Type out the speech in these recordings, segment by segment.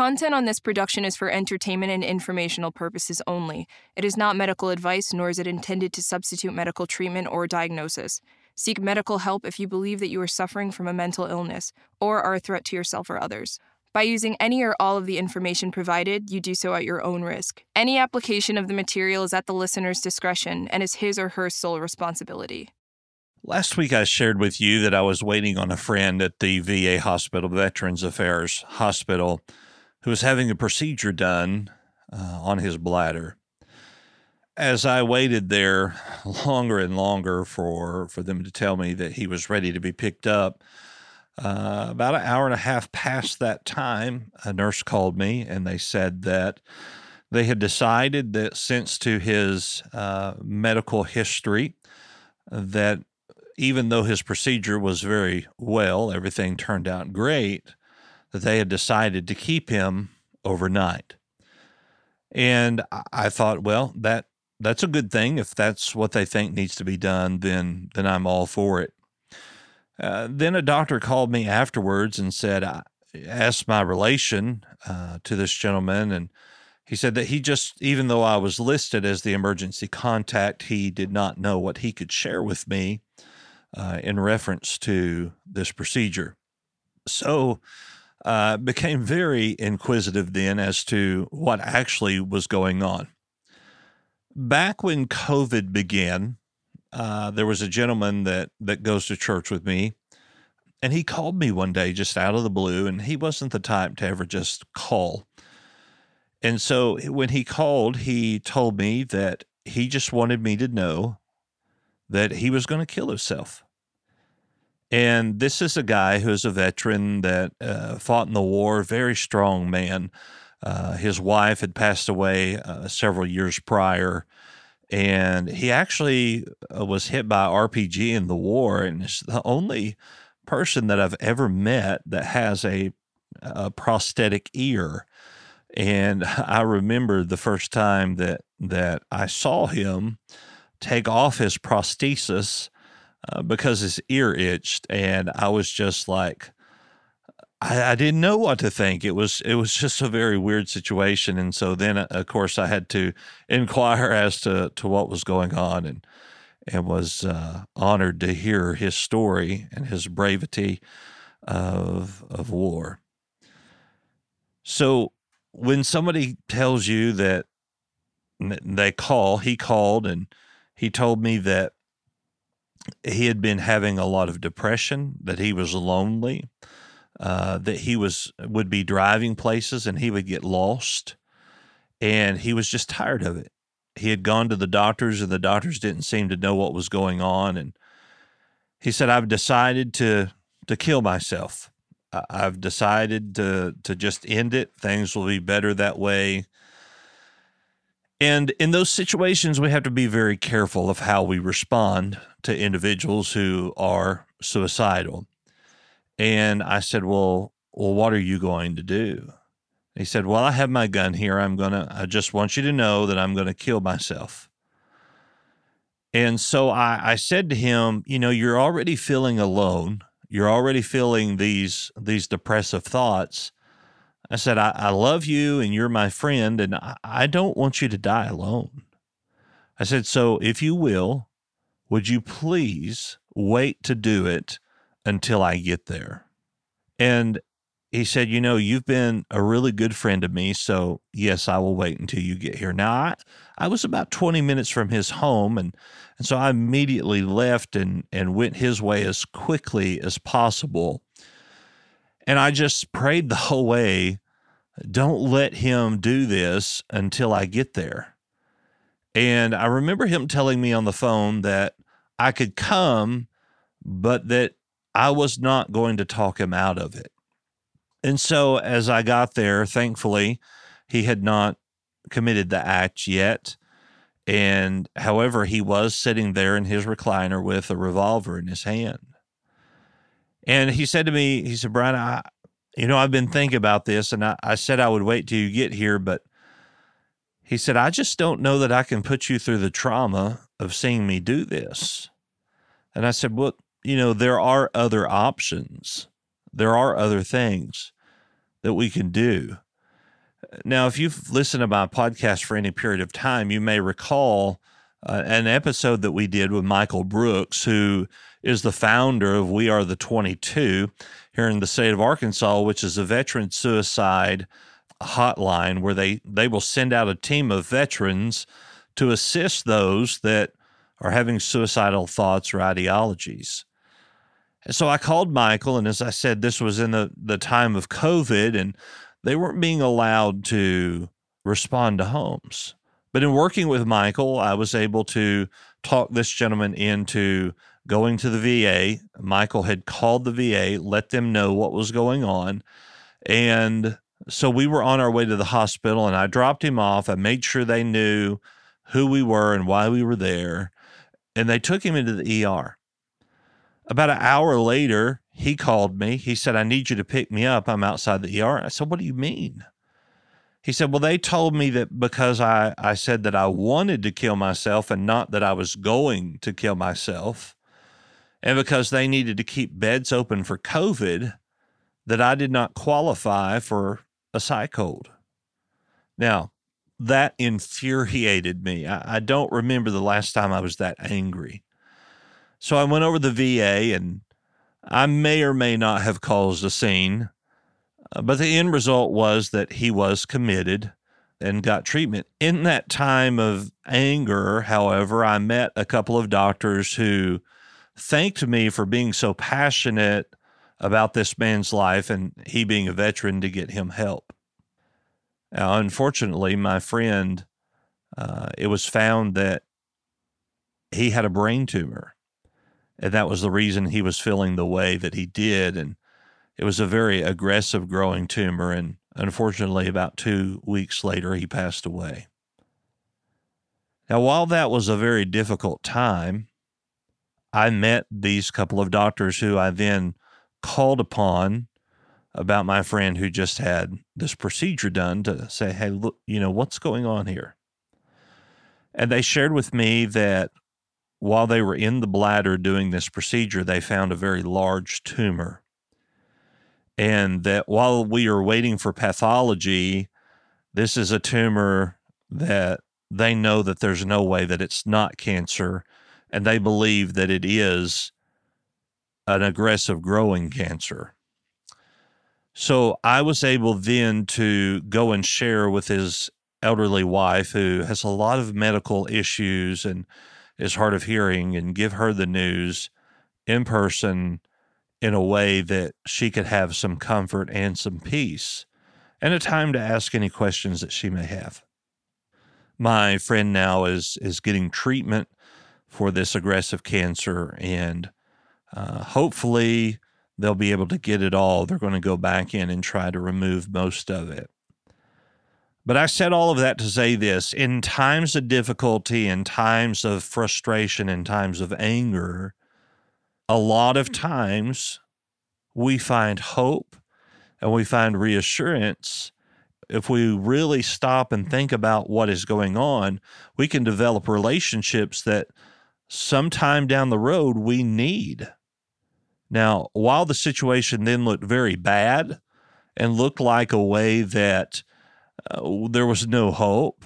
content on this production is for entertainment and informational purposes only. It is not medical advice, nor is it intended to substitute medical treatment or diagnosis. Seek medical help if you believe that you are suffering from a mental illness or are a threat to yourself or others. By using any or all of the information provided, you do so at your own risk. Any application of the material is at the listener's discretion and is his or her sole responsibility. Last week, I shared with you that I was waiting on a friend at the VA Hospital, Veterans Affairs Hospital, who was having a procedure done uh, on his bladder. As I waited there longer and longer for, for them to tell me that he was ready to be picked up, uh, about an hour and a half past that time, a nurse called me and they said that they had decided that since to his uh, medical history, that even though his procedure was very well, everything turned out great, that they had decided to keep him overnight. And I thought, well, that that's a good thing. If that's what they think needs to be done, then then I'm all for it. Uh, then a doctor called me afterwards and said, I asked my relation uh, to this gentleman, and he said that he just, even though I was listed as the emergency contact, he did not know what he could share with me uh, in reference to this procedure. So, uh, became very inquisitive then as to what actually was going on. Back when COVID began, uh, there was a gentleman that that goes to church with me, and he called me one day just out of the blue, and he wasn't the type to ever just call. And so when he called, he told me that he just wanted me to know that he was going to kill himself. And this is a guy who's a veteran that uh, fought in the war, very strong man. Uh, his wife had passed away uh, several years prior, and he actually uh, was hit by RPG in the war, and it's the only person that I've ever met that has a, a prosthetic ear. And I remember the first time that that I saw him take off his prosthesis uh, because his ear itched, and I was just like, I, I, didn't know what to think. It was it was just a very weird situation, and so then uh, of course I had to inquire as to to what was going on, and and was uh, honored to hear his story and his bravety of of war. So when somebody tells you that they call, he called and he told me that he had been having a lot of depression, that he was lonely, uh, that he was would be driving places and he would get lost, and he was just tired of it. He had gone to the doctors and the doctors didn't seem to know what was going on, and he said, "I've decided to to kill myself. I've decided to to just end it. Things will be better that way." And in those situations, we have to be very careful of how we respond to individuals who are suicidal. And I said, Well, well, what are you going to do? He said, Well, I have my gun here. I'm going to, I just want you to know that I'm going to kill myself. And so I, I said to him, You know, you're already feeling alone. You're already feeling these, these depressive thoughts. I said, I, I love you and you're my friend, and I, I don't want you to die alone. I said, So if you will, would you please wait to do it until I get there? And he said, You know, you've been a really good friend to me. So, yes, I will wait until you get here. Now, I, I was about 20 minutes from his home. And, and so I immediately left and, and went his way as quickly as possible. And I just prayed the whole way don't let him do this until I get there. And I remember him telling me on the phone that I could come, but that I was not going to talk him out of it. And so as I got there, thankfully, he had not committed the act yet. And however, he was sitting there in his recliner with a revolver in his hand. And he said to me, he said, Brian, I, you know, I've been thinking about this and I, I said I would wait till you get here, but he said, I just don't know that I can put you through the trauma of seeing me do this. And I said, Well, you know, there are other options. There are other things that we can do. Now, if you've listened to my podcast for any period of time, you may recall uh, an episode that we did with Michael Brooks, who is the founder of We Are the 22 here in the state of Arkansas, which is a veteran suicide hotline where they, they will send out a team of veterans to assist those that are having suicidal thoughts or ideologies. And so I called Michael, and as I said, this was in the, the time of COVID, and they weren't being allowed to respond to homes. But in working with Michael, I was able to talk this gentleman into going to the VA. Michael had called the VA, let them know what was going on. And so we were on our way to the hospital, and I dropped him off. I made sure they knew who we were and why we were there. And they took him into the ER. About an hour later, he called me. He said, I need you to pick me up. I'm outside the ER. I said, What do you mean? He said, Well, they told me that because I, I said that I wanted to kill myself and not that I was going to kill myself, and because they needed to keep beds open for COVID, that I did not qualify for a psych hold. Now, that infuriated me. I, I don't remember the last time I was that angry. So I went over the VA and I may or may not have caused a scene, but the end result was that he was committed and got treatment. In that time of anger, however, I met a couple of doctors who thanked me for being so passionate about this man's life and he being a veteran to get him help. Now, unfortunately, my friend, uh, it was found that he had a brain tumor and that was the reason he was feeling the way that he did. And it was a very aggressive growing tumor. And unfortunately, about two weeks later, he passed away. Now, while that was a very difficult time, I met these couple of doctors who I then called upon about my friend who just had this procedure done to say, hey, look, you know, what's going on here? And they shared with me that while they were in the bladder doing this procedure, they found a very large tumor. And that while we are waiting for pathology, this is a tumor that they know that there's no way that it's not cancer, and they believe that it is an aggressive growing cancer. So I was able then to go and share with his elderly wife, who has a lot of medical issues and is hard of hearing and give her the news in person in a way that she could have some comfort and some peace and a time to ask any questions that she may have. My friend now is is getting treatment for this aggressive cancer and uh, hopefully they'll be able to get it all. They're going to go back in and try to remove most of it. But I said all of that to say this in times of difficulty, in times of frustration, in times of anger, a lot of times we find hope and we find reassurance. If we really stop and think about what is going on, we can develop relationships that sometime down the road we need. Now, while the situation then looked very bad and looked like a way that uh, there was no hope.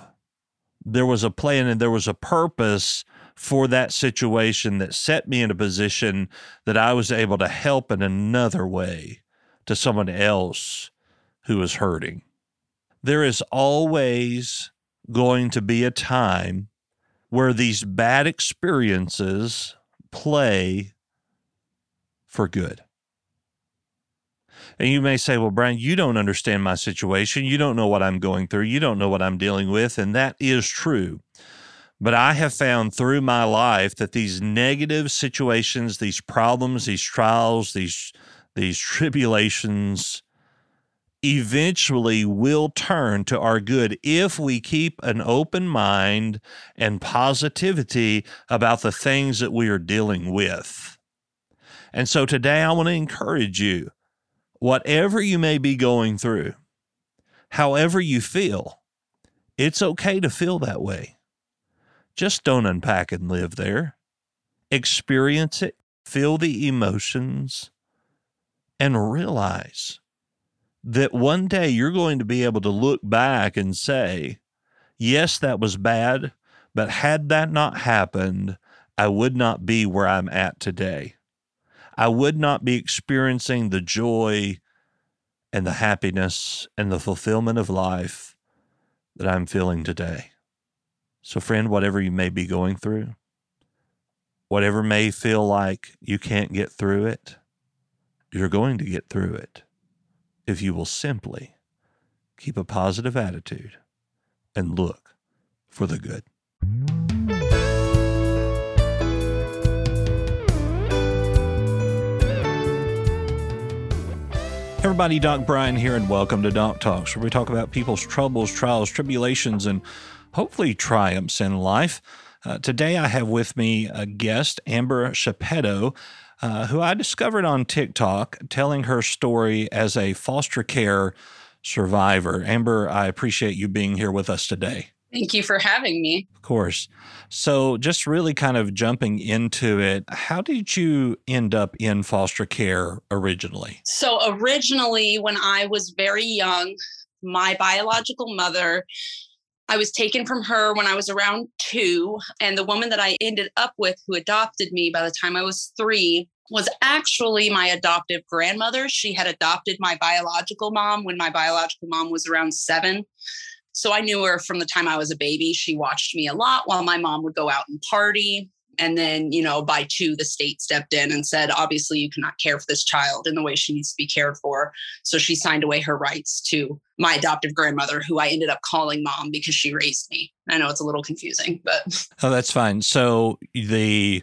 There was a plan and there was a purpose for that situation that set me in a position that I was able to help in another way to someone else who is hurting. There is always going to be a time where these bad experiences play for good. And you may say, well, Brian, you don't understand my situation. You don't know what I'm going through. You don't know what I'm dealing with. And that is true. But I have found through my life that these negative situations, these problems, these trials, these, these tribulations, eventually will turn to our good if we keep an open mind and positivity about the things that we are dealing with. And so today I want to encourage you whatever you may be going through, however you feel, it's okay to feel that way. Just don't unpack and live there. Experience it, feel the emotions, and realize that one day you're going to be able to look back and say, yes, that was bad, but had that not happened, I would not be where I'm at today. I would not be experiencing the joy and the happiness and the fulfillment of life that I'm feeling today. So, friend, whatever you may be going through, whatever may feel like you can't get through it, you're going to get through it if you will simply keep a positive attitude and look for the good. Everybody, Doc Brian here, and welcome to Doc Talks, where we talk about people's troubles, trials, tribulations, and hopefully triumphs in life. Uh, today, I have with me a guest, Amber Chiapetto, uh, who I discovered on TikTok telling her story as a foster care survivor. Amber, I appreciate you being here with us today. Thank you for having me. Of course. So, just really kind of jumping into it, how did you end up in foster care originally? So, originally, when I was very young, my biological mother, I was taken from her when I was around two. And the woman that I ended up with, who adopted me by the time I was three, was actually my adoptive grandmother. She had adopted my biological mom when my biological mom was around seven. So I knew her from the time I was a baby. She watched me a lot while my mom would go out and party. And then, you know, by two, the state stepped in and said, obviously, you cannot care for this child in the way she needs to be cared for. So she signed away her rights to my adoptive grandmother, who I ended up calling mom because she raised me. I know it's a little confusing, but. Oh, that's fine. So the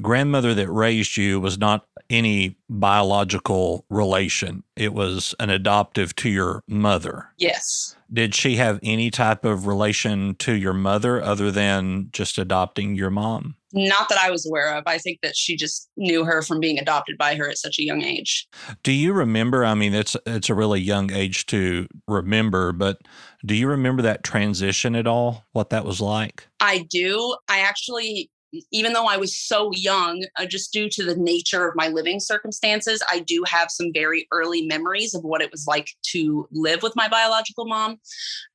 grandmother that raised you was not any biological relation, it was an adoptive to your mother. Yes. Did she have any type of relation to your mother other than just adopting your mom? Not that I was aware of. I think that she just knew her from being adopted by her at such a young age. Do you remember? I mean, it's it's a really young age to remember, but do you remember that transition at all? What that was like? I do. I actually even though I was so young, uh, just due to the nature of my living circumstances, I do have some very early memories of what it was like to live with my biological mom.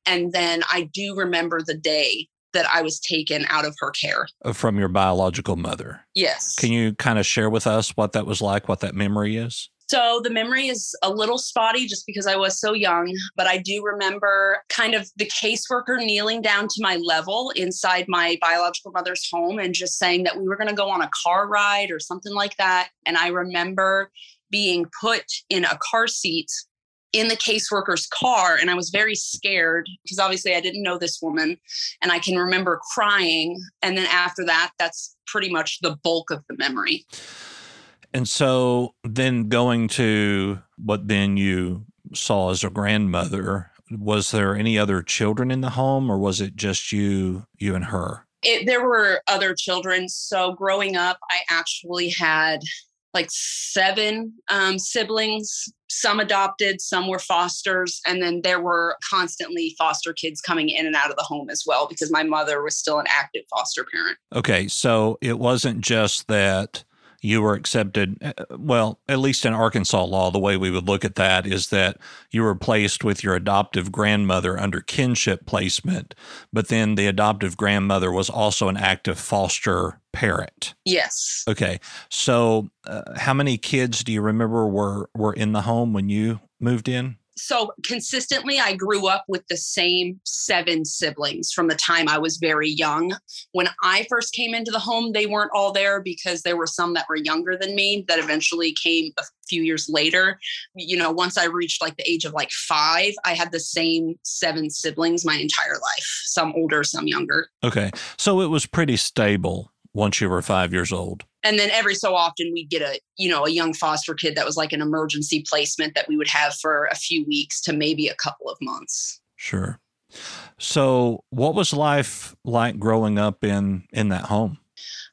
And then I do remember the day that I was taken out of her care. Uh, from your biological mother? Yes. Can you kind of share with us what that was like, what that memory is? So the memory is a little spotty just because I was so young, but I do remember kind of the caseworker kneeling down to my level inside my biological mother's home and just saying that we were going to go on a car ride or something like that. And I remember being put in a car seat in the caseworker's car and I was very scared because obviously I didn't know this woman and I can remember crying and then after that that's pretty much the bulk of the memory. And so then going to what then you saw as a grandmother, was there any other children in the home or was it just you you and her? It, there were other children. So growing up, I actually had like seven um, siblings, some adopted, some were fosters. And then there were constantly foster kids coming in and out of the home as well because my mother was still an active foster parent. Okay. So it wasn't just that you were accepted. Uh, well, at least in Arkansas law, the way we would look at that is that you were placed with your adoptive grandmother under kinship placement, but then the adoptive grandmother was also an active foster parent. Yes. Okay. So, uh, how many kids do you remember were were in the home when you moved in? So consistently i grew up with the same seven siblings from the time i was very young. When i first came into the home they weren't all there because there were some that were younger than me that eventually came a few years later. You know once i reached like the age of like five i had the same seven siblings my entire life some older some younger. Okay. So it was pretty stable once you were five years old and then every so often we'd get a you know a young foster kid that was like an emergency placement that we would have for a few weeks to maybe a couple of months. Sure. So what was life like growing up in in that home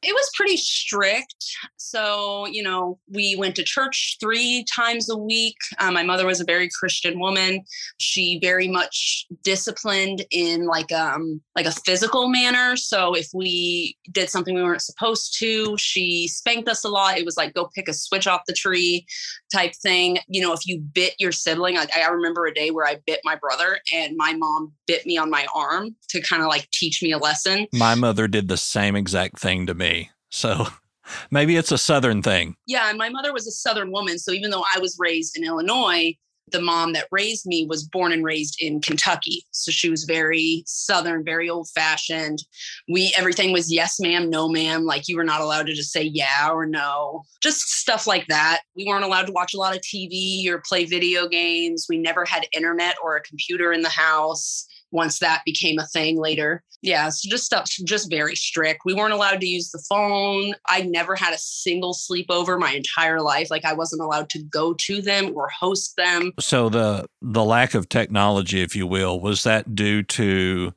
It was pretty strict. So, you know, we went to church three times a week. Um, my mother was a very Christian woman. She very much disciplined in like um like a physical manner. So if we did something we weren't supposed to, she spanked us a lot. It was like go pick a switch off the tree type thing. You know, if you bit your sibling, I, I remember a day where I bit my brother and my mom bit me on my arm to kind of like teach me a lesson. My mother did the same exact thing to me. So maybe it's a Southern thing. Yeah. And my mother was a Southern woman. So even though I was raised in Illinois, the mom that raised me was born and raised in Kentucky. So she was very southern, very old fashioned. We everything was yes ma'am, no ma'am, like you were not allowed to just say yeah or no. Just stuff like that. We weren't allowed to watch a lot of TV or play video games. We never had internet or a computer in the house once that became a thing later. Yeah, so just stuff, just very strict. We weren't allowed to use the phone. I never had a single sleepover my entire life. Like I wasn't allowed to go to them or host them. So the the lack of technology, if you will, was that due to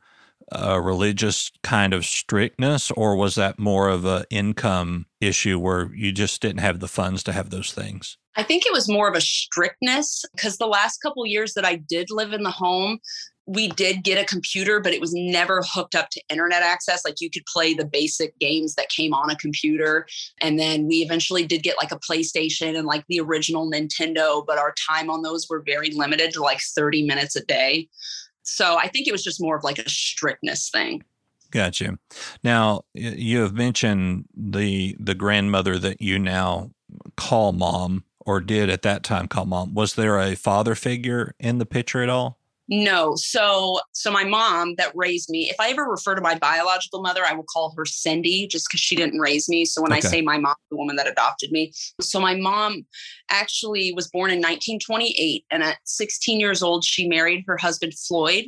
a religious kind of strictness, or was that more of a income issue where you just didn't have the funds to have those things? I think it was more of a strictness because the last couple years that I did live in the home, we did get a computer, but it was never hooked up to internet access. Like you could play the basic games that came on a computer. And then we eventually did get like a PlayStation and like the original Nintendo, but our time on those were very limited to like 30 minutes a day. So I think it was just more of like a strictness thing. Gotcha. Now you have mentioned the the grandmother that you now call mom or did at that time call mom. Was there a father figure in the picture at all? No. So so my mom that raised me, if I ever refer to my biological mother, I will call her Cindy just because she didn't raise me. So when okay. I say my mom, the woman that adopted me. So my mom actually was born in 1928 and at 16 years old, she married her husband Floyd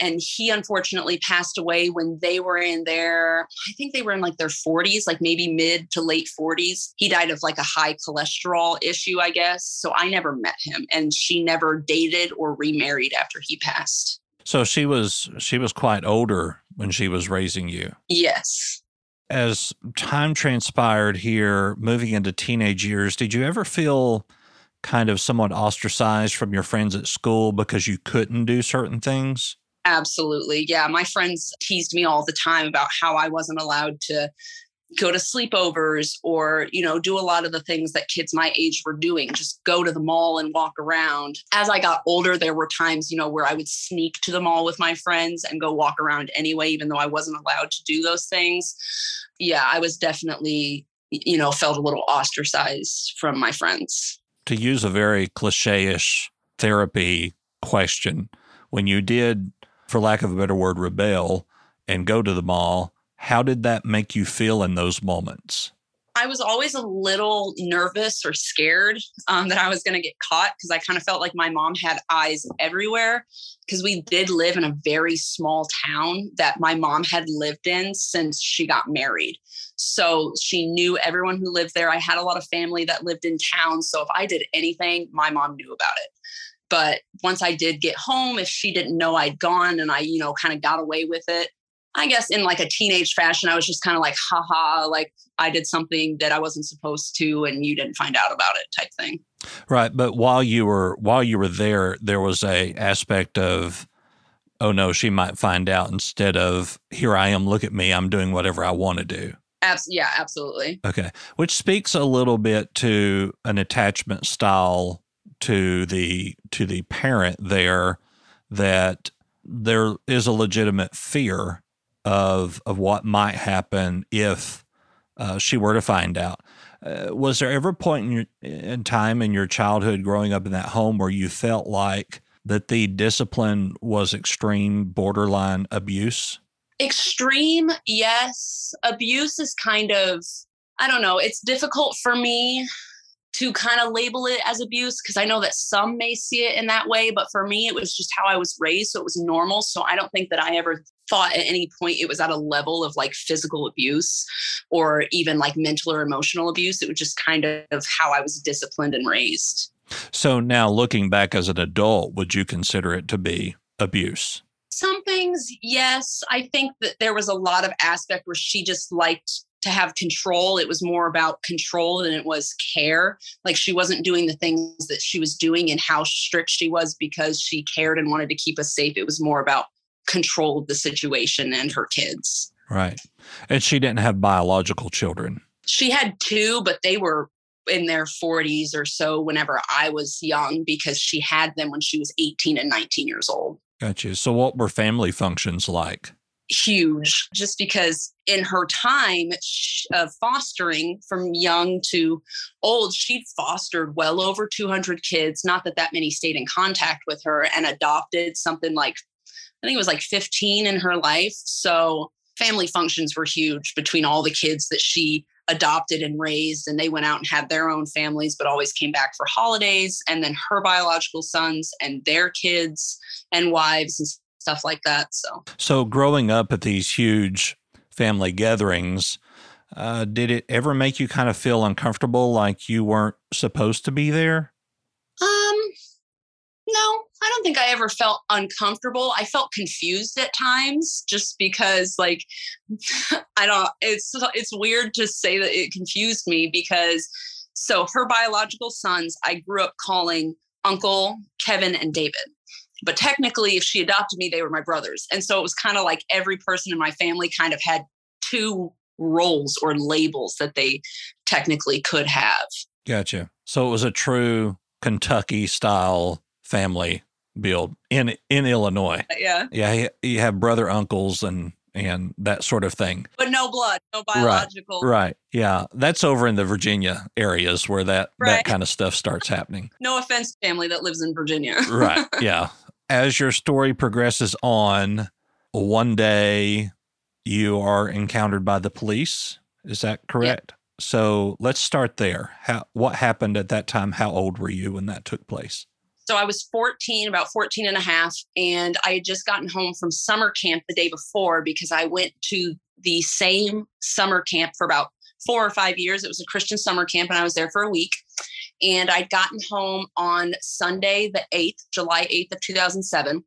and he unfortunately passed away when they were in their i think they were in like their 40s like maybe mid to late 40s he died of like a high cholesterol issue i guess. So i never met him and she never dated or remarried after he passed. So she was she was quite older when she was raising you. Yes. As time transpired here moving into teenage years did you ever feel kind of somewhat ostracized from your friends at school because you couldn't do certain things Absolutely. Yeah. My friends teased me all the time about how I wasn't allowed to go to sleepovers or you know do a lot of the things that kids my age were doing just go to the mall and walk around as i got older there were times you know where i would sneak to the mall with my friends and go walk around anyway even though i wasn't allowed to do those things yeah i was definitely you know felt a little ostracized from my friends to use a very cliche-ish therapy question when you did for lack of a better word, rebel and go to the mall. How did that make you feel in those moments? I was always a little nervous or scared um, that I was going to get caught because I kind of felt like my mom had eyes everywhere because we did live in a very small town that my mom had lived in since she got married. So she knew everyone who lived there. I had a lot of family that lived in town. So if I did anything, my mom knew about it. But once I did get home, if she didn't know I'd gone and I, you know, kind of got away with it, I guess in like a teenage fashion, I was just kind of like, haha, like I did something that I wasn't supposed to and you didn't find out about it type thing. Right. But while you were while you were there, there was a aspect of oh no, she might find out instead of here I am, look at me, I'm doing whatever I want to do. Abs- yeah, absolutely. Okay. Which speaks a little bit to an attachment style to the to the parent there that there is a legitimate fear of of what might happen if uh, she were to find out. Uh, was there ever a point in your in time in your childhood growing up in that home where you felt like that the discipline was extreme, borderline abuse? Extreme, yes. Abuse is kind of I don't know. It's difficult for me to kind of label it as abuse because I know that some may see it in that way, but for me, it was just how I was raised. So it was normal. So I don't think that I ever thought at any point it was at a level of like physical abuse or even like mental or emotional abuse. It was just kind of how I was disciplined and raised. So now looking back as an adult, would you consider it to be abuse? Some things, yes. I think that there was a lot of aspect where she just liked to have control. It was more about control than it was care. Like she wasn't doing the things that she was doing and how strict she was because she cared and wanted to keep us safe. It was more about control of the situation and her kids. Right. And she didn't have biological children. She had two, but they were in their 40s or so whenever I was young because she had them when she was 18 and 19 years old. Gotcha. So, what were family functions like? Huge just because in her time of fostering from young to old she'd fostered well over 200 kids not that that many stayed in contact with her and adopted something like i think it was like 15 in her life. So family functions were huge between all the kids that she adopted and raised and they went out and had their own families but always came back for holidays and then her biological sons and their kids and wives and stuff like that. So, so growing up at these huge family gatherings, uh, did it ever make you kind of feel uncomfortable, like you weren't supposed to be there? Um, no, I don't think I ever felt uncomfortable. I felt confused at times, just because, like, I don't. It's it's weird to say that it confused me because, so her biological sons, I grew up calling Uncle Kevin and David but technically if she adopted me they were my brothers and so it was kind of like every person in my family kind of had two roles or labels that they technically could have gotcha so it was a true kentucky style family build in in illinois uh, yeah yeah you have brother uncles and and that sort of thing. But no blood, no biological. Right. right. Yeah. That's over in the Virginia areas where that right. that kind of stuff starts happening. No offense family that lives in Virginia. right. Yeah as your story progresses on, one day you are encountered by the police. Is that correct? Yep. So let's start there. How what happened at that time? How old were you when that took place? So I was 14, about 14 and a half, and I had just gotten home from summer camp the day before because I went to the same summer camp for about four or five years. It was a Christian summer camp, and I was there for a week. And I'd gotten home on Sunday, the 8th, July 8th of 2007.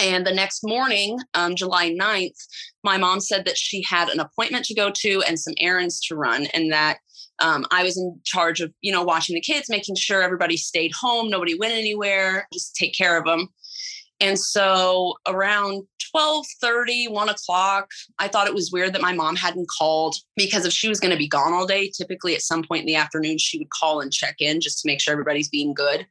And the next morning, um, July 9th, my mom said that she had an appointment to go to and some errands to run, and that um, I was in charge of, you know, watching the kids, making sure everybody stayed home, nobody went anywhere, just take care of them. And so around 12 30, 1 o'clock, I thought it was weird that my mom hadn't called because if she was going to be gone all day, typically at some point in the afternoon, she would call and check in just to make sure everybody's being good.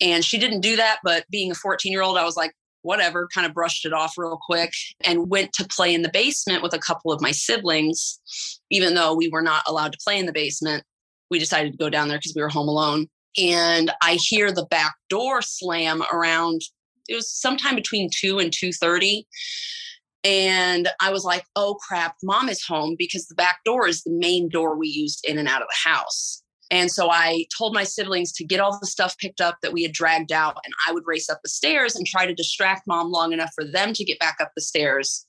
And she didn't do that. But being a 14 year old, I was like, whatever, kind of brushed it off real quick and went to play in the basement with a couple of my siblings. Even though we were not allowed to play in the basement, we decided to go down there because we were home alone. And I hear the back door slam around it was sometime between 2 and 2.30 and i was like oh crap mom is home because the back door is the main door we used in and out of the house and so i told my siblings to get all the stuff picked up that we had dragged out and i would race up the stairs and try to distract mom long enough for them to get back up the stairs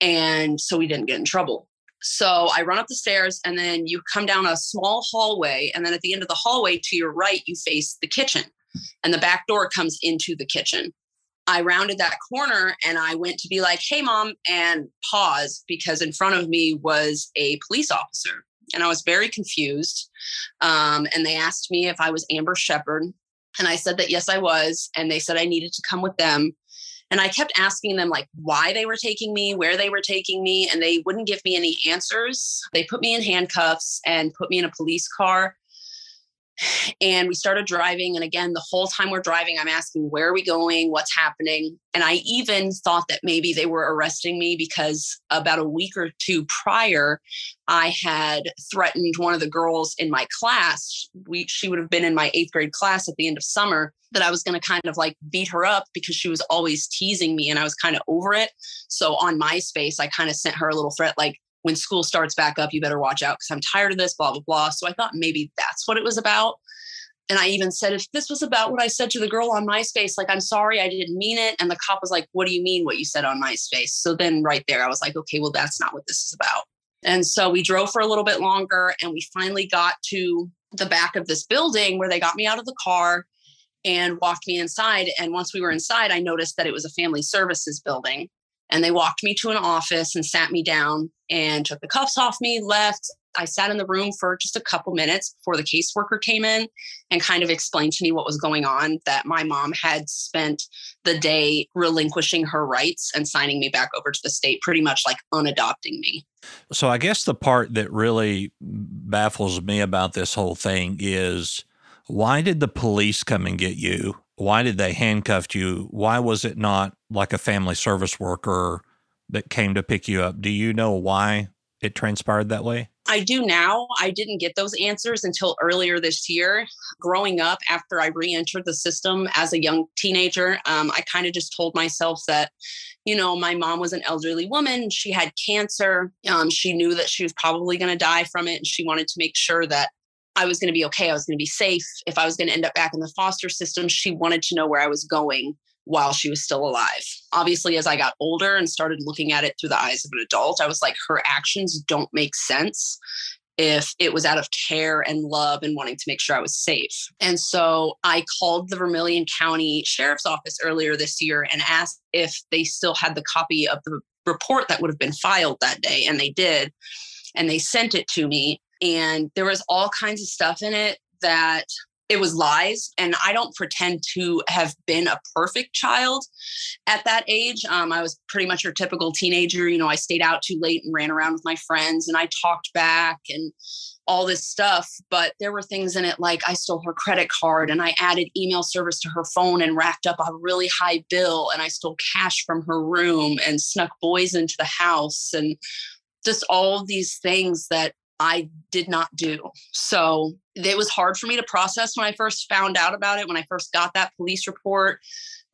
and so we didn't get in trouble so I run up the stairs and then you come down a small hallway. And then at the end of the hallway to your right, you face the kitchen. And the back door comes into the kitchen. I rounded that corner and I went to be like, hey, mom, and pause because in front of me was a police officer. And I was very confused. Um, and they asked me if I was Amber Shepard. And I said that yes, I was. And they said I needed to come with them. And I kept asking them, like, why they were taking me, where they were taking me, and they wouldn't give me any answers. They put me in handcuffs and put me in a police car and we started driving and again the whole time we're driving i'm asking where are we going? What's happening? And i even thought that maybe they were arresting me because about a week or two prior i had threatened one of the girls in my class. We she would have been in my eighth grade class at the end of summer that i was going to kind of like beat her up because she was always teasing me and i was kind of over it. So on myspace i kind of sent her a little threat like when school starts back up, you better watch out because I'm tired of this, blah, blah, blah. So I thought maybe that's what it was about. And I even said, if this was about what I said to the girl on MySpace, like, I'm sorry, I didn't mean it. And the cop was like, what do you mean what you said on MySpace? So then right there, I was like, okay, well, that's not what this is about. And so we drove for a little bit longer and we finally got to the back of this building where they got me out of the car and walked me inside. And once we were inside, I noticed that it was a family services building. And they walked me to an office and sat me down and took the cuffs off me, left. I sat in the room for just a couple minutes before the caseworker came in and kind of explained to me what was going on that my mom had spent the day relinquishing her rights and signing me back over to the state, pretty much like unadopting me. So I guess the part that really baffles me about this whole thing is why did the police come and get you? Why did they handcuff you? Why was it not like a family service worker that came to pick you up? Do you know why it transpired that way? I do now. I didn't get those answers until earlier this year. Growing up, after I re entered the system as a young teenager, um, I kind of just told myself that, you know, my mom was an elderly woman. She had cancer. Um, she knew that she was probably going to die from it. And she wanted to make sure that I was going to be okay. I was going to be safe. If I was going to end up back in the foster system, she wanted to know where I was going while she was still alive. Obviously, as I got older and started looking at it through the eyes of an adult, I was like, her actions don't make sense if it was out of care and love and wanting to make sure I was safe. And so I called the Vermilion County Sheriff's Office earlier this year and asked if they still had the copy of the report that would have been filed that day. And they did. And they sent it to me. And there was all kinds of stuff in it that it was lies and i don't pretend to have been a perfect child at that age. Um, i was pretty much your typical teenager you know i stayed out too late and ran around with my friends and i talked back and all this stuff but there were things in it like i stole her credit card and i added email service to her phone and racked up a really high bill and i stole cash from her room and snuck boys into the house and just all these things that I did not do. So it was hard for me to process when I first found out about it, when I first got that police report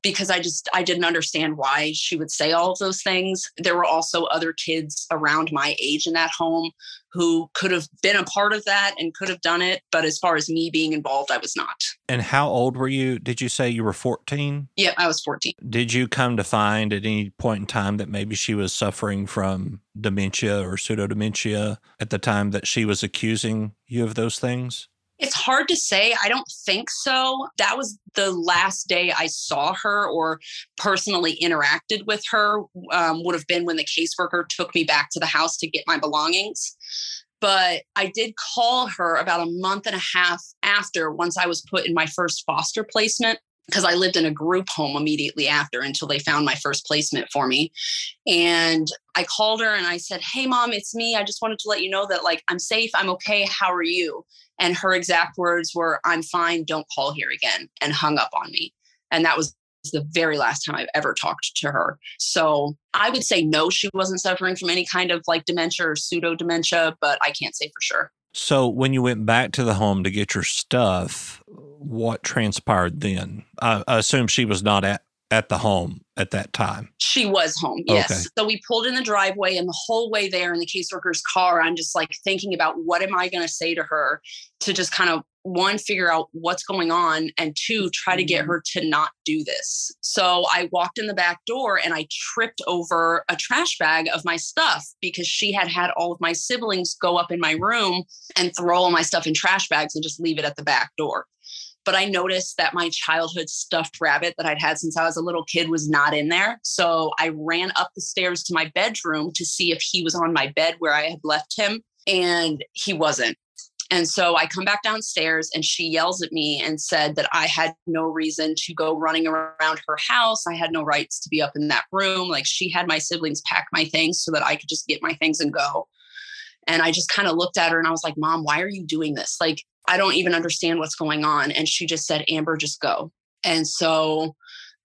because I just I didn't understand why she would say all of those things. There were also other kids around my age in that home who could have been a part of that and could have done it, but as far as me being involved, I was not. And how old were you? Did you say you were 14? Yeah, I was 14. Did you come to find at any point in time that maybe she was suffering from dementia or pseudo dementia at the time that she was accusing you of those things? It's hard to say. I don't think so. That was the last day I saw her or personally interacted with her, um, would have been when the caseworker took me back to the house to get my belongings. But I did call her about a month and a half after, once I was put in my first foster placement because I lived in a group home immediately after until they found my first placement for me. And I called her and I said, Hey, mom, it's me. I just wanted to let you know that, like, I'm safe. I'm okay. How are you? And her exact words were, I'm fine. Don't call here again, and hung up on me. And that was the very last time I've ever talked to her. So I would say no, she wasn't suffering from any kind of like dementia or pseudo dementia, but I can't say for sure. So when you went back to the home to get your stuff, what transpired then? I, assume she was not at, at the home at that time. She was home, yes. Okay. So we pulled in the driveway, and the whole way there in the caseworker's car, I'm just like thinking about what am I going to say to her to just kind of one, figure out what's going on, and two, try to get mm-hmm. her to not do this. So I walked in the back door and I tripped over a trash bag of my stuff because she had had all of my siblings go up in my room and throw all my stuff in trash bags and just leave it at the back door but I noticed that my childhood stuffed rabbit that I'd had since I was a little kid was not in there. So I ran up the stairs to my bedroom to see if he was on my bed where I had left him, and he wasn't. And so I come back downstairs and she yells at me and said that I had no reason to go running around her house. I had no rights to be up in that room. Like she had my siblings pack my things so that I could just get my things and go. And I just kind of looked at her and I was like, Mom, why are you doing this? Like, I don't even understand what's going on. And she just said, Amber, just go. And so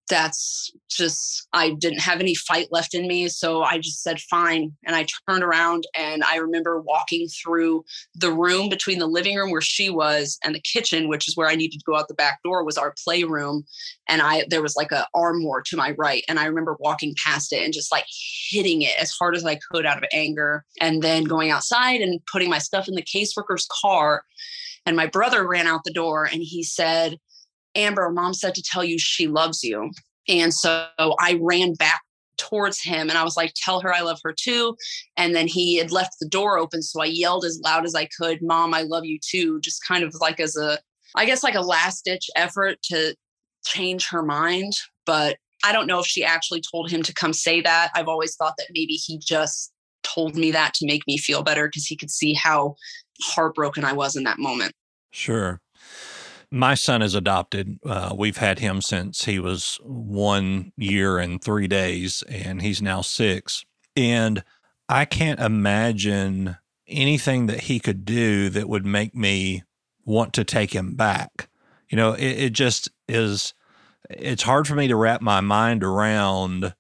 that's just, I didn't have any fight left in me. So I just said, fine. And I turned around and I remember walking through the room between the living room where she was and the kitchen, which is where I needed to go out the back door, was our playroom. And I, there was like an armoire to my right. And I remember walking past it and just like hitting it as hard as I could out of anger. And then going outside and putting my stuff in the caseworker's car and my brother ran out the door and he said, Amber, mom said to tell you she loves you. And so I ran back towards him and I was like, tell her I love her too. And then he had left the door open. So I yelled as loud as I could, Mom, I love you too. Just kind of like as a, I guess like a last ditch effort to change her mind. But I don't know if she actually told him to come say that. I've always thought that maybe he just told me that to make me feel better because he could see how heartbroken I was in that moment. Sure. My son is adopted. Uh, we've had him since he was one year and three days, and he's now six. And I can't imagine anything that he could do that would make me want to take him back. You know, it, it just is, it's hard for me to wrap my mind around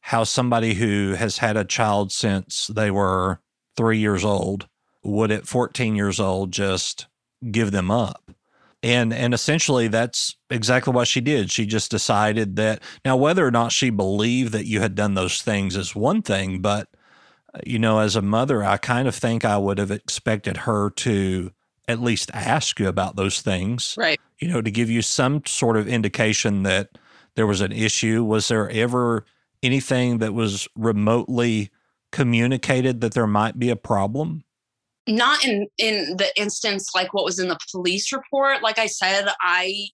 how somebody who has had a child since they were three years old would at 14 years old just give them up and and essentially that's exactly what she did. She just decided that now whether or not she believed that you had done those things is one thing but uh, you know as a mother i kind of think i would have expected her to at least ask you about those things right. you know to give you some sort of indication that there was an issue. Was there ever anything that was remotely communicated that there might be a problem not in in the instance like what was in the police report. Like i said i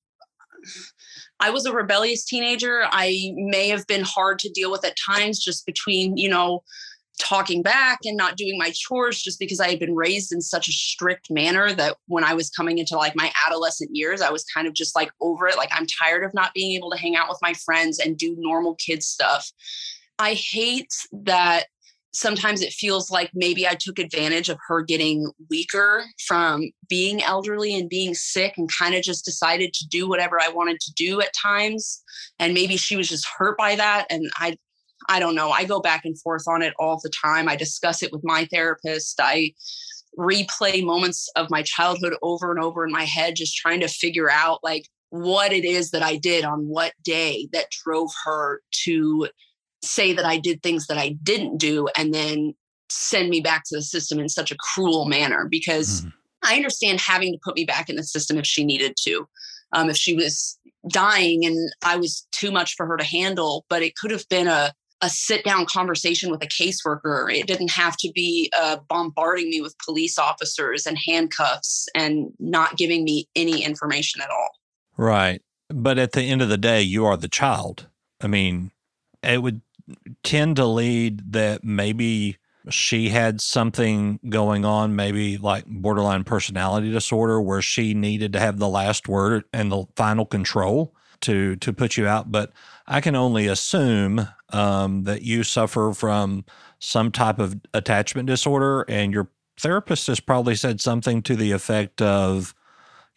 i was a rebellious teenager. I may have been hard to deal with at times just between you know talking back and not doing my chores just because i had been raised in such a strict manner that when i was coming into like my adolescent years i was kind of just like over it. Like i'm tired of not being able to hang out with my friends and do normal kid stuff. I hate that sometimes it feels like maybe I took advantage of her getting weaker from being elderly and being sick and kind of just decided to do whatever I wanted to do at times and maybe she was just hurt by that and I I don't know. I go back and forth on it all the time. I discuss it with my therapist. I replay moments of my childhood over and over in my head just trying to figure out like what it is that I did on what day that drove her to say that I did things that I didn't do and then send me back to the system in such a cruel manner because mm. I understand having to put me back in the system if she needed to. Um, if she was dying and I was too much for her to handle, but it could have been a a sit down conversation with a caseworker. It didn't have to be uh, bombarding me with police officers and handcuffs and not giving me any information at all. Right. But at the end of the day, you are the child. I mean, it would tend to lead that maybe she had something going on, maybe like borderline personality disorder, where she needed to have the last word and the final control to to put you out. But I can only assume um, that you suffer from some type of attachment disorder, and your therapist has probably said something to the effect of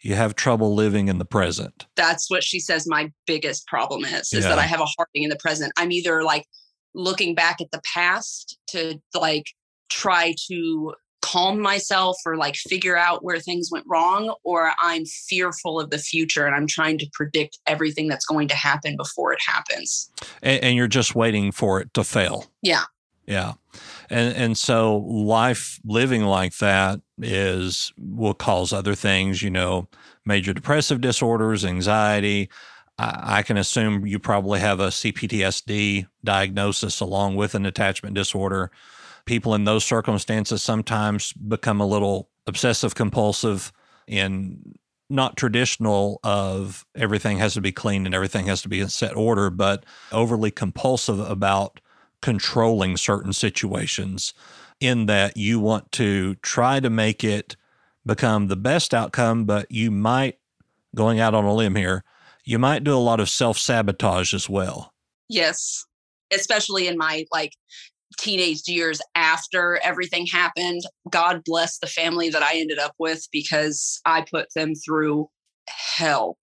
you have trouble living in the present. That's what she says my biggest problem is, is yeah. that I have a hard thing in the present. I'm either like looking back at the past to like try to calm myself or like figure out where things went wrong or i'm fearful of the future and i'm trying to predict everything that's going to happen before it happens. And, and you're just waiting for it to fail. Yeah. Yeah. And and so life living like that is will cause other things you know major depressive disorders anxiety I, I can assume you probably have a CPTSD diagnosis along with an attachment disorder. People in those circumstances sometimes become a little obsessive compulsive in not traditional of everything has to be clean and everything has to be in set order, but overly compulsive about controlling certain situations in that you want to try to make it become the best outcome, but you might, going out on a limb here, you might do a lot of self sabotage as well. Yes, especially in my like teenage years after everything happened. God bless the family that I ended up with because I put them through hell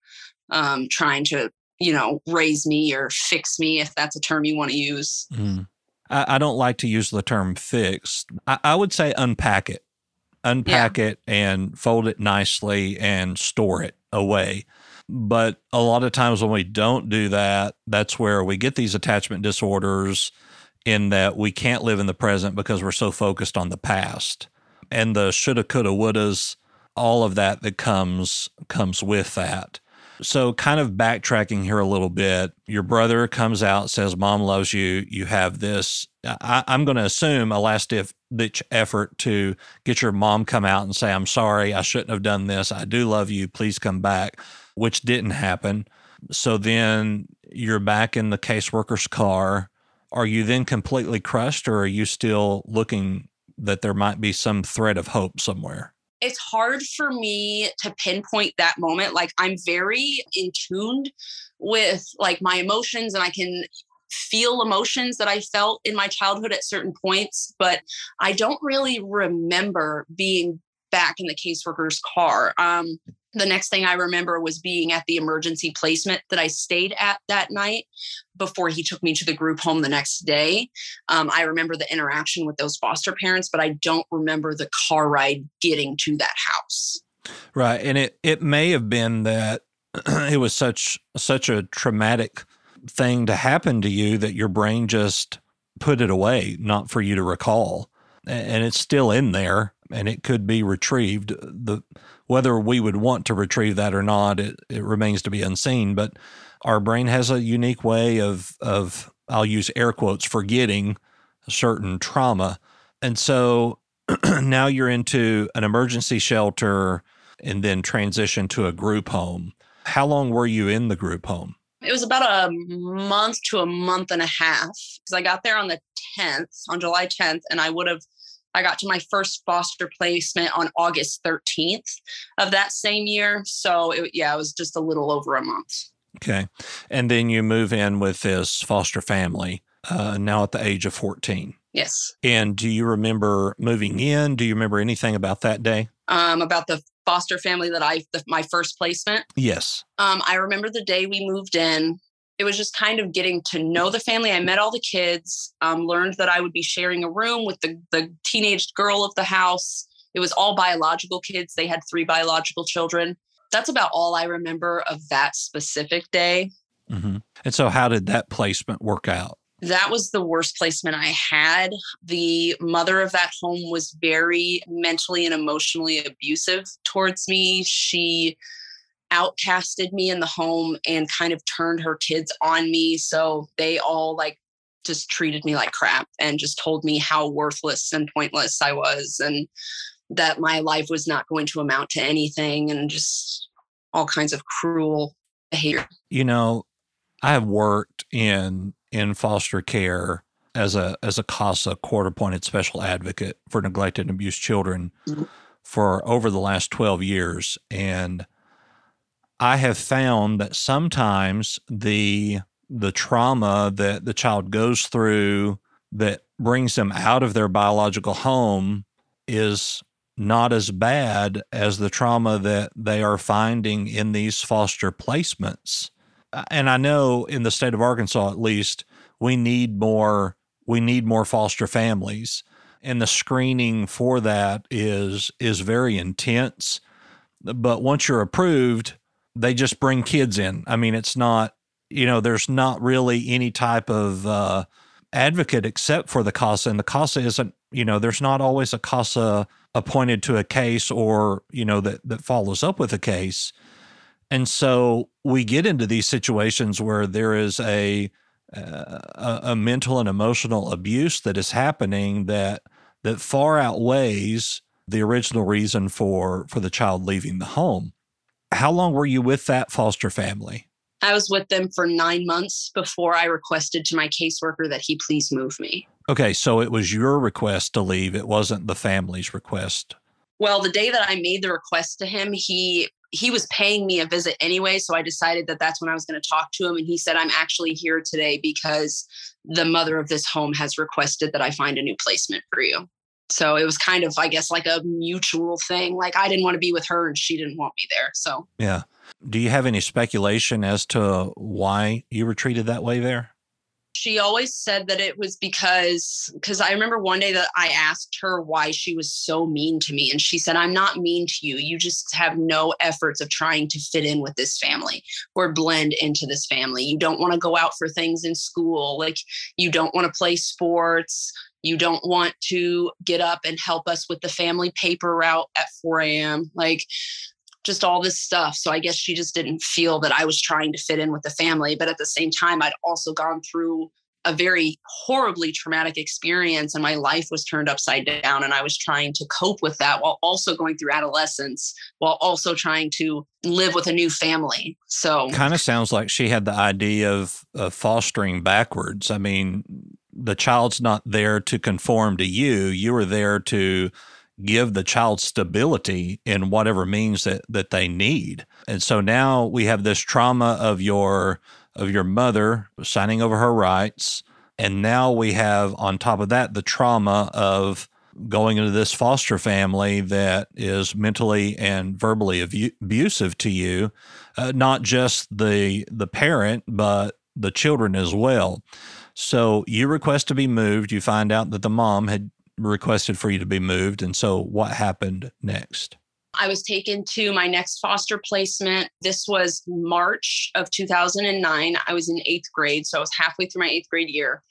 um, trying to, you know, raise me or fix me, if that's a term you want to use. Mm. I, I, don't like to use the term fixed. I, I would say unpack it, unpack yeah. it and fold it nicely and store it away. But a lot of times when we don't do that, that's where we get these attachment disorders in that we can't live in the present because we're so focused on the past. And the shoulda, coulda, wouldas, all of that that comes comes with that. So, kind of backtracking here a little bit, your brother comes out, says, Mom loves you. You have this. I, am going to assume a last ditch effort to get your mom come out and say, I'm sorry. I shouldn't have done this. I do love you. Please come back which didn't happen. So then you're back in the caseworker's car. Are you then completely crushed, or are you still looking that there might be some thread of hope somewhere? It's hard for me to pinpoint that moment. Like I'm very in tuned with like my emotions and I can feel emotions that I felt in my childhood at certain points, but I don't really remember being back in the caseworker's car. Um, the next thing I remember was being at the emergency placement that I stayed at that night before he took me to the group home the next day. Um, I remember the interaction with those foster parents, but I don't remember the car ride getting to that house. Right, and it it may have been that it was such such a traumatic thing to happen to you that your brain just put it away, not for you to recall, and it's still in there and it could be retrieved. The whether we would want to retrieve that or not, it, it remains to be unseen. But our brain has a unique way of of I'll use air quotes forgetting a certain trauma, and so now you're into an emergency shelter and then transition to a group home. How long were you in the group home? It was about a month to a month and a half because I got there on the 10th, on July 10th, and I would have I got to my first foster placement on August 13th of that same year. So, it, yeah, it was just a little over a month. Okay. And then you move in with this foster family uh, now at the age of 14. Yes. And do you remember moving in? Do you remember anything about that day? Um, about the foster family that I, the, my first placement? Yes. Um, I remember the day we moved in it was just kind of getting to know the family. I met all the kids, um, learned that I would be sharing a room with the, the teenage girl of the house. It was all biological kids. They had three biological children. That's about all I remember of that specific day. Mm-hmm. And so, how did that placement work out? That was the worst placement I had. The mother of that home was very mentally and emotionally abusive towards me. She outcasted me in the home and kind of turned her kids on me. So they all like just treated me like crap and just told me how worthless and pointless I was and that my life was not going to amount to anything and just all kinds of cruel behavior. You know, I have worked in in foster care as a as a CASA court appointed special advocate for neglected and abused children mm-hmm. for over the last 12 years and I have found that sometimes the the trauma that the child goes through that brings them out of their biological home is not as bad as the trauma that they are finding in these foster placements. And I know in the state of Arkansas at least we need more we need more foster families and the screening for that is is very intense. But once you're approved, they just bring kids in. I mean, it's not, you know, there's not really any type of uh, advocate except for the CASA. And the CASA isn't, you know, there's not always a CASA appointed to a case or, you know, that, that follows up with a case. And so we get into these situations where there is a, a, a mental and emotional abuse that is happening that that far outweighs the original reason for for the child leaving the home. How long were you with that foster family? I was with them for nine months before I requested to my caseworker that he please move me. Okay, so it was your request to leave. It wasn't the family's request. Well, the day that I made the request to him, he he was paying me a visit anyway, so I decided that that's when I was going to talk to him and he said I'm actually here today because the mother of this home has requested that I find a new placement for you. So it was kind of, I guess, like a mutual thing. Like I didn't want to be with her and she didn't want me there. So, yeah. Do you have any speculation as to why you were treated that way there? She always said that it was because, because I remember one day that I asked her why she was so mean to me. And she said, I'm not mean to you. You just have no efforts of trying to fit in with this family or blend into this family. You don't want to go out for things in school. Like you don't want to play sports you don't want to get up and help us with the family paper route at 4 a.m. Like just all this stuff. So I guess she just didn't feel that I was trying to fit in with the family. But at the same time, I'd also gone through a very horribly traumatic experience and my life was turned upside down and i was trying to cope with that while also going through adolescence while also trying to live with a new family so kind of sounds like she had the idea of, of fostering backwards i mean the child's not there to conform to you you are there to give the child stability in whatever means that that they need and so now we have this trauma of your of your mother signing over her rights. And now we have, on top of that, the trauma of going into this foster family that is mentally and verbally abusive to you, uh, not just the the parent, but the children as well. So you request to be moved. You find out that the mom had requested for you to be moved. And so what happened next? I was taken to my next foster placement. This was March of 2009. I was in eighth grade, so I was halfway through my eighth grade year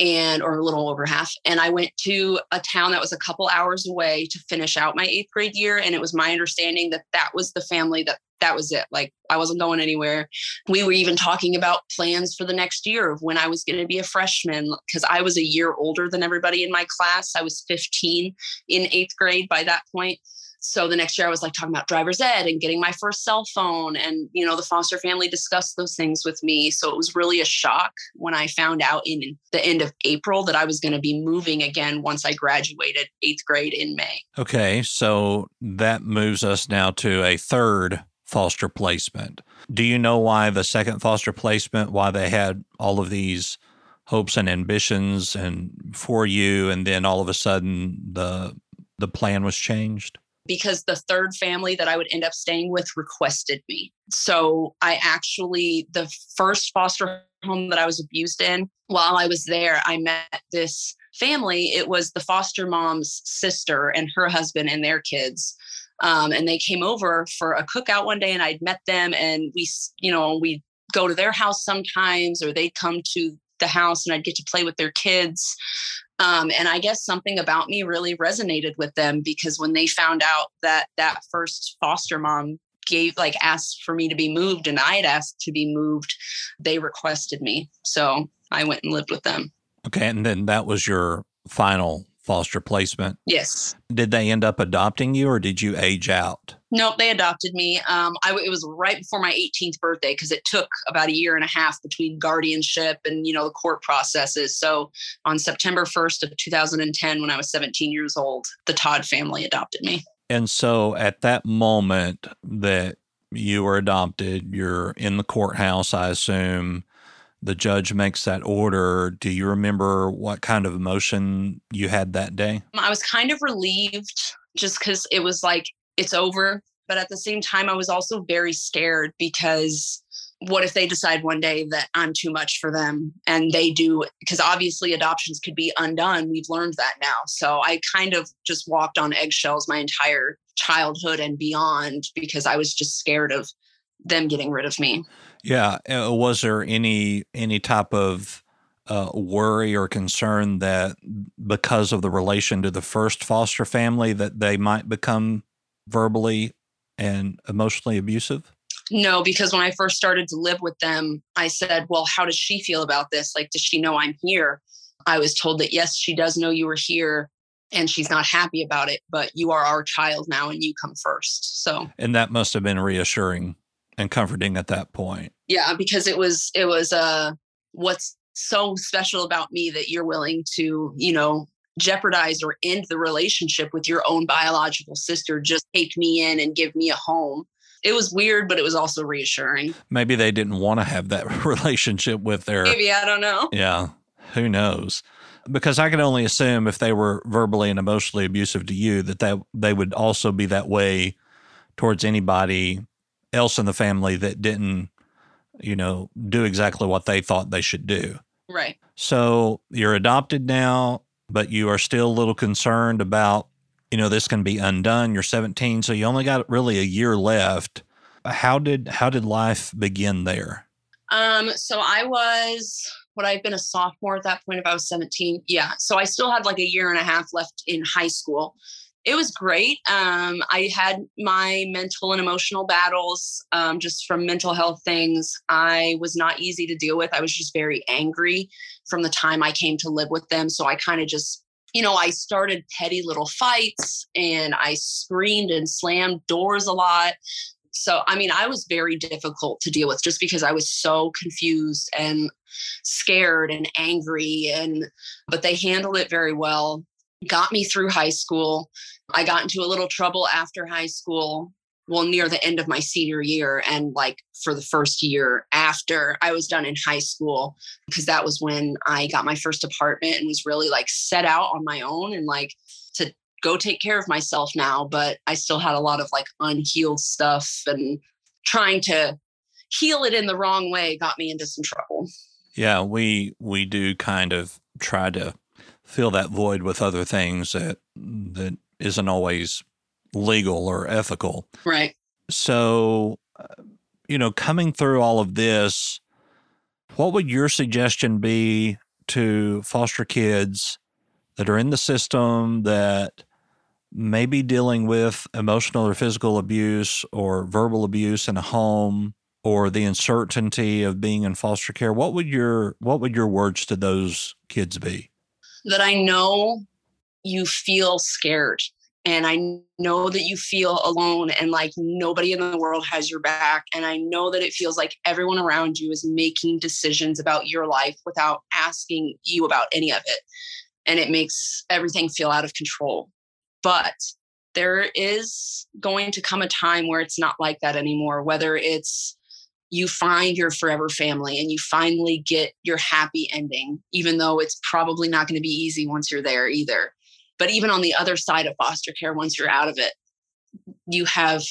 and or a little over half and i went to a town that was a couple hours away to finish out my eighth grade year and it was my understanding that that was the family that that was it like i wasn't going anywhere. We were even talking about plans for the next year of when i was going to be a freshman because i was a year older than everybody in my class. I was 15 in eighth grade by that point so the next year i was like talking about driver's ed and getting my first cell phone and you know the foster family discussed those things with me. So it was really a shock when i found out in the end of april that i was going to be moving again once i graduated eighth grade in may. Okay so that moves us now to a third foster placement. Do you know why the second foster placement why they had all of these hopes and ambitions and for you and then all of a sudden the the plan was changed because the third family that I would end up staying with requested me. So I actually, the first foster home that I was abused in, while I was there, I met this family. It was the foster mom's sister and her husband and their kids. Um, and they came over for a cookout one day and I'd met them and we, you know, we go to their house sometimes or they'd come to the house and I'd get to play with their kids. Um, and I guess something about me really resonated with them because when they found out that that first foster mom gave like asked for me to be moved and I had asked to be moved, they requested me. So I went and lived with them. Okay. And then that was your final foster placement? Yes. Did they end up adopting you or did you age out? Nope, they adopted me. Um, I, it was right before my 18th birthday because it took about a year and a half between guardianship and you know the court processes. So on September 1st of 2010, when I was 17 years old, the Todd family adopted me. And so at that moment that you were adopted, you're in the courthouse, I assume the judge makes that order, do you remember what kind of emotion you had that day? Um, I was kind of relieved just because it was like, it's over. But at the same time, I was also very scared because what if they decide one day that I'm too much for them and they do? Because obviously, adoptions could be undone. We've learned that now. So I kind of just walked on eggshells my entire childhood and beyond because I was just scared of them getting rid of me. Yeah. Uh, was there any any type of uh, worry or concern that because of the relation to the first foster family that they might become verbally and emotionally abusive? No, because when I first started to live with them, I said, Well, how does she feel about this? Like, does she know I'm here? I was told that yes, she does know you were here and she's not happy about it, but you are our child now and you come first. So, and that must have been reassuring and comforting at that point. Yeah, because it was it was uh what's so special about me that you're willing to, you know, jeopardize or end the relationship with your own biological sister just take me in and give me a home. It was weird, but it was also reassuring. Maybe they didn't want to have that relationship with their Maybe I don't know. Yeah. Who knows? Because I can only assume if they were verbally and emotionally abusive to you that they, they would also be that way towards anybody else in the family that didn't, you know, do exactly what they thought they should do. Right. So you're adopted now, but you are still a little concerned about, you know, this can be undone. You're 17, so you only got really a year left. How did how did life begin there? Um, so I was would I have been a sophomore at that point if I was 17? Yeah. So I still had like a year and a half left in high school. It was great. Um, I had my mental and emotional battles um, just from mental health things. I was not easy to deal with. I was just very angry from the time I came to live with them. So I kind of just, you know, I started petty little fights and I screamed and slammed doors a lot. So, I mean, I was very difficult to deal with just because I was so confused and scared and angry. And, but they handled it very well got me through high school. I got into a little trouble after high school, well, near the end of my senior year, and like for the first year after I was done in high school, because that was when I got my first apartment and was really like set out on my own and like to go take care of myself now. But I still had a lot of like unhealed stuff and trying to heal it in the wrong way got me into some trouble. Yeah, we we do kind of try to fill that void with other things that that isn't always legal or ethical. Right. So, uh, you know, coming through all of this, what would your suggestion be to foster kids that are in the system that may be dealing with emotional or physical abuse or verbal abuse in a home or the uncertainty of being in foster care what would your what would your words to those kids be that I know you feel scared and I know that you feel alone and like nobody in the world has your back. And I know that it feels like everyone around you is making decisions about your life without asking you about any of it. And it makes everything feel out of control. But there is going to come a time where it's not like that anymore, whether it's you find your forever family and you finally get your happy ending, even though it's probably not going to be easy once you're there either. But even on the other side of foster care, once you're out of it, you have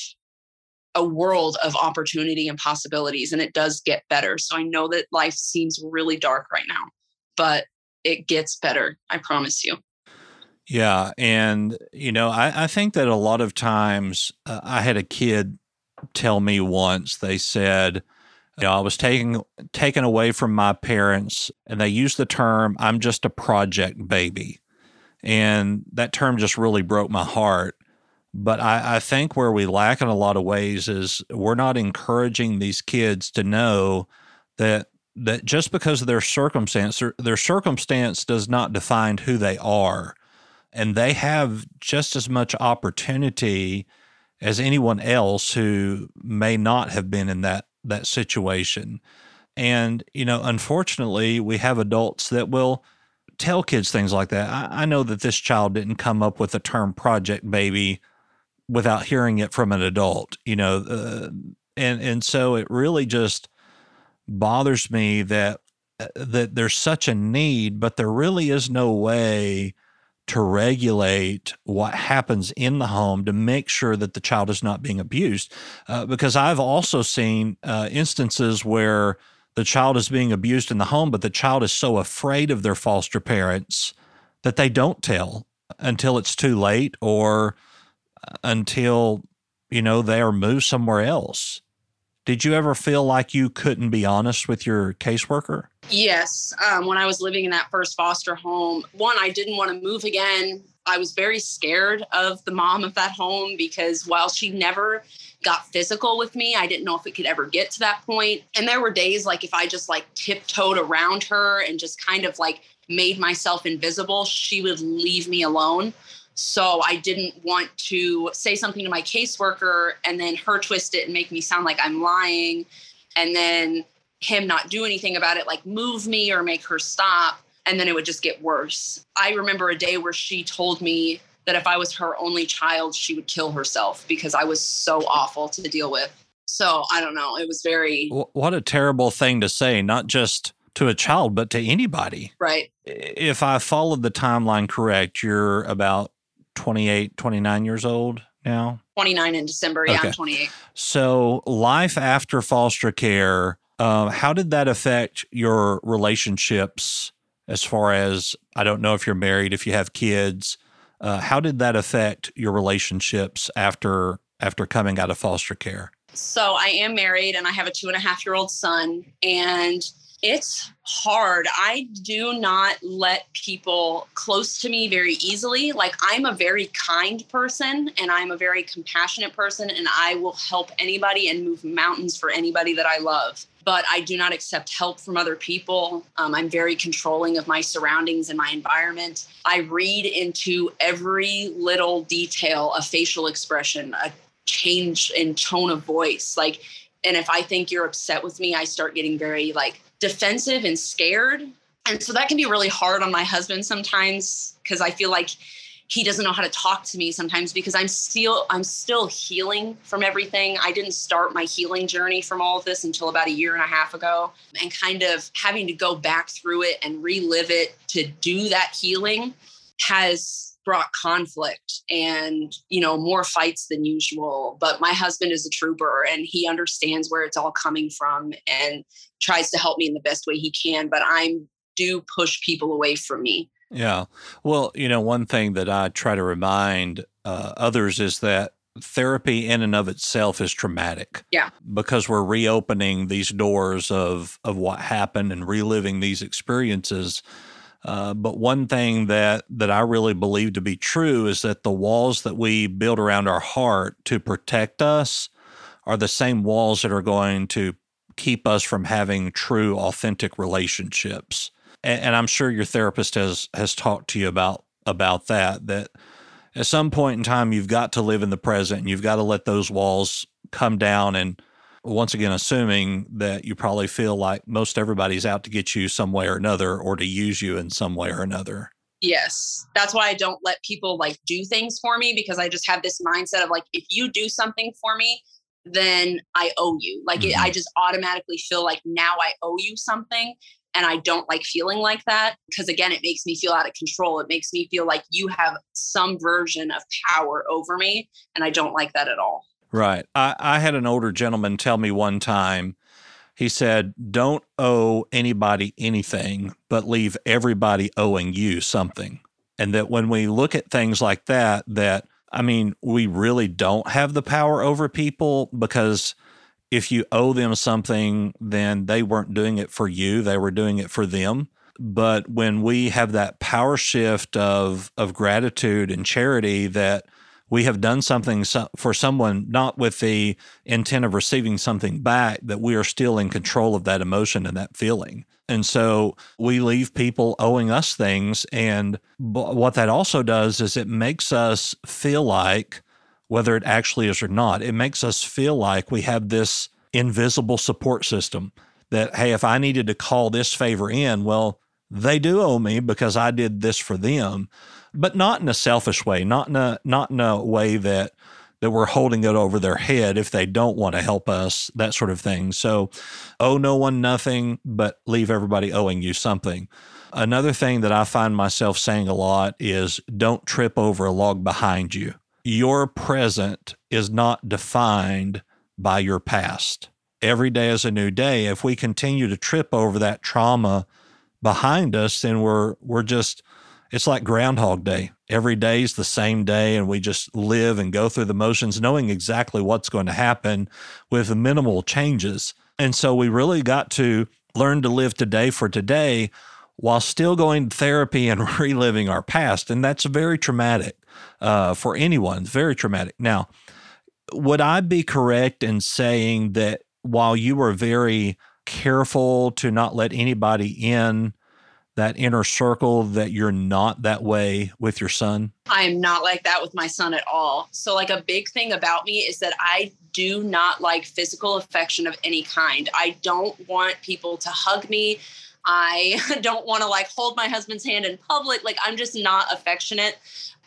a world of opportunity and possibilities, and it does get better. So I know that life seems really dark right now, but it gets better. I promise you. Yeah. And, you know, I, I think that a lot of times uh, I had a kid tell me once, they said, you know, I was taken taken away from my parents, and they used the term "I'm just a project baby," and that term just really broke my heart. But I, I think where we lack in a lot of ways is we're not encouraging these kids to know that that just because of their circumstance, their, their circumstance does not define who they are, and they have just as much opportunity as anyone else who may not have been in that that situation. And, you know, unfortunately, we have adults that will tell kids things like that. I, I, know that this child didn't come up with the term project baby without hearing it from an adult, you know, uh, and and so it really just bothers me that uh, that there's such a need, but there really is no way to regulate what happens in the home to make sure that the child is not being abused. Uh, because I've also seen uh, instances where the child is being abused in the home, but the child is so afraid of their foster parents that they don't tell until it's too late or uh, until you know they are moved somewhere else. Did you ever feel like you couldn't be honest with your caseworker? Yes. Um, when I was living in that first foster home, one, I didn't want to move again. I was very scared of the mom of that home because while she never got physical with me, I didn't know if it could ever get to that point. And there were days like if I just like tiptoed around her and just kind of like made myself invisible, she would leave me alone. So I didn't want to say something to my caseworker and then her twist it and make me sound like I'm lying. And then him not do anything about it, like move me or make her stop. And then it would just get worse. I remember a day where she told me that if I was her only child, she would kill herself because I was so awful to deal with. So I don't know. It was very. What a terrible thing to say, not just to a child, but to anybody. Right. If I followed the timeline correct, you're about 28, 29 years old now? 29 in December. Yeah, okay. I'm 28. So, life after foster care, uh, how did that affect your relationships as far as, I don't know if you're married, if you have kids? Uh, how did that affect your relationships after after coming out of foster care? So I am married and I have a two and a half year old son. And It's hard. I do not let people close to me very easily. Like, I'm a very kind person and I'm a very compassionate person, and I will help anybody and move mountains for anybody that I love. But I do not accept help from other people. Um, I'm very controlling of my surroundings and my environment. I read into every little detail, a facial expression, a change in tone of voice. Like, and if I think you're upset with me, I start getting very like defensive and scared. And so that can be really hard on my husband sometimes because I feel like he doesn't know how to talk to me sometimes because I'm still I'm still healing from everything. I didn't start my healing journey from all of this until about a year and a half ago and kind of having to go back through it and relive it to do that healing has brought conflict and you know more fights than usual but my husband is a trooper and he understands where it's all coming from and tries to help me in the best way he can but i'm do push people away from me yeah well you know one thing that i try to remind uh, others is that therapy in and of itself is traumatic. Yeah. Because we're reopening these doors of of what happened and reliving these experiences uh, but one thing that that I really believe to be true is that the walls that we build around our heart to protect us are the same walls that are going to keep us from having true, authentic relationships. And, and I'm sure your therapist has has talked to you about about that. That at some point in time, you've got to live in the present. And you've got to let those walls come down and once again, assuming that you probably feel like most everybody's out to get you some way or another or to use you in some way or another. Yes. That's why I don't let people like do things for me because I just have this mindset of like, if you do something for me, then I owe you. Like, mm-hmm. it, I just automatically feel like now I owe you something. And I don't like feeling like that because, again, it makes me feel out of control. It makes me feel like you have some version of power over me. And I don't like that at all. Right. I, I had an older gentleman tell me one time, he said, Don't owe anybody anything, but leave everybody owing you something. And that when we look at things like that, that, I mean, we really don't have the power over people because if you owe them something, then they weren't doing it for you, they were doing it for them. But when we have that power shift of, of gratitude and charity, that we have done something for someone not with the intent of receiving something back, that we are still in control of that emotion and that feeling. And so we leave people owing us things. And what that also does is it makes us feel like, whether it actually is or not, it makes us feel like we have this invisible support system that, hey, if I needed to call this favor in, well, they do owe me because I did this for them but not in a selfish way, not in a not in a way that that we're holding it over their head if they don't want to help us, that sort of thing. So, owe no one nothing, but leave everybody owing you something. Another thing that I find myself saying a lot is don't trip over a log behind you. Your present is not defined by your past. Every day is a new day. If we continue to trip over that trauma behind us, then we're we're just it's like Groundhog Day. Every day is the same day, and we just live and go through the motions, knowing exactly what's going to happen with minimal changes. And so we really got to learn to live today for today while still going to therapy and reliving our past. And that's very traumatic uh, for anyone. Very traumatic. Now, would I be correct in saying that while you were very careful to not let anybody in that inner circle that you're not that way with your son? I am not like that with my son at all. So, like, a big thing about me is that I do not like physical affection of any kind. I don't want people to hug me. I don't want to like hold my husband's hand in public. Like, I'm just not affectionate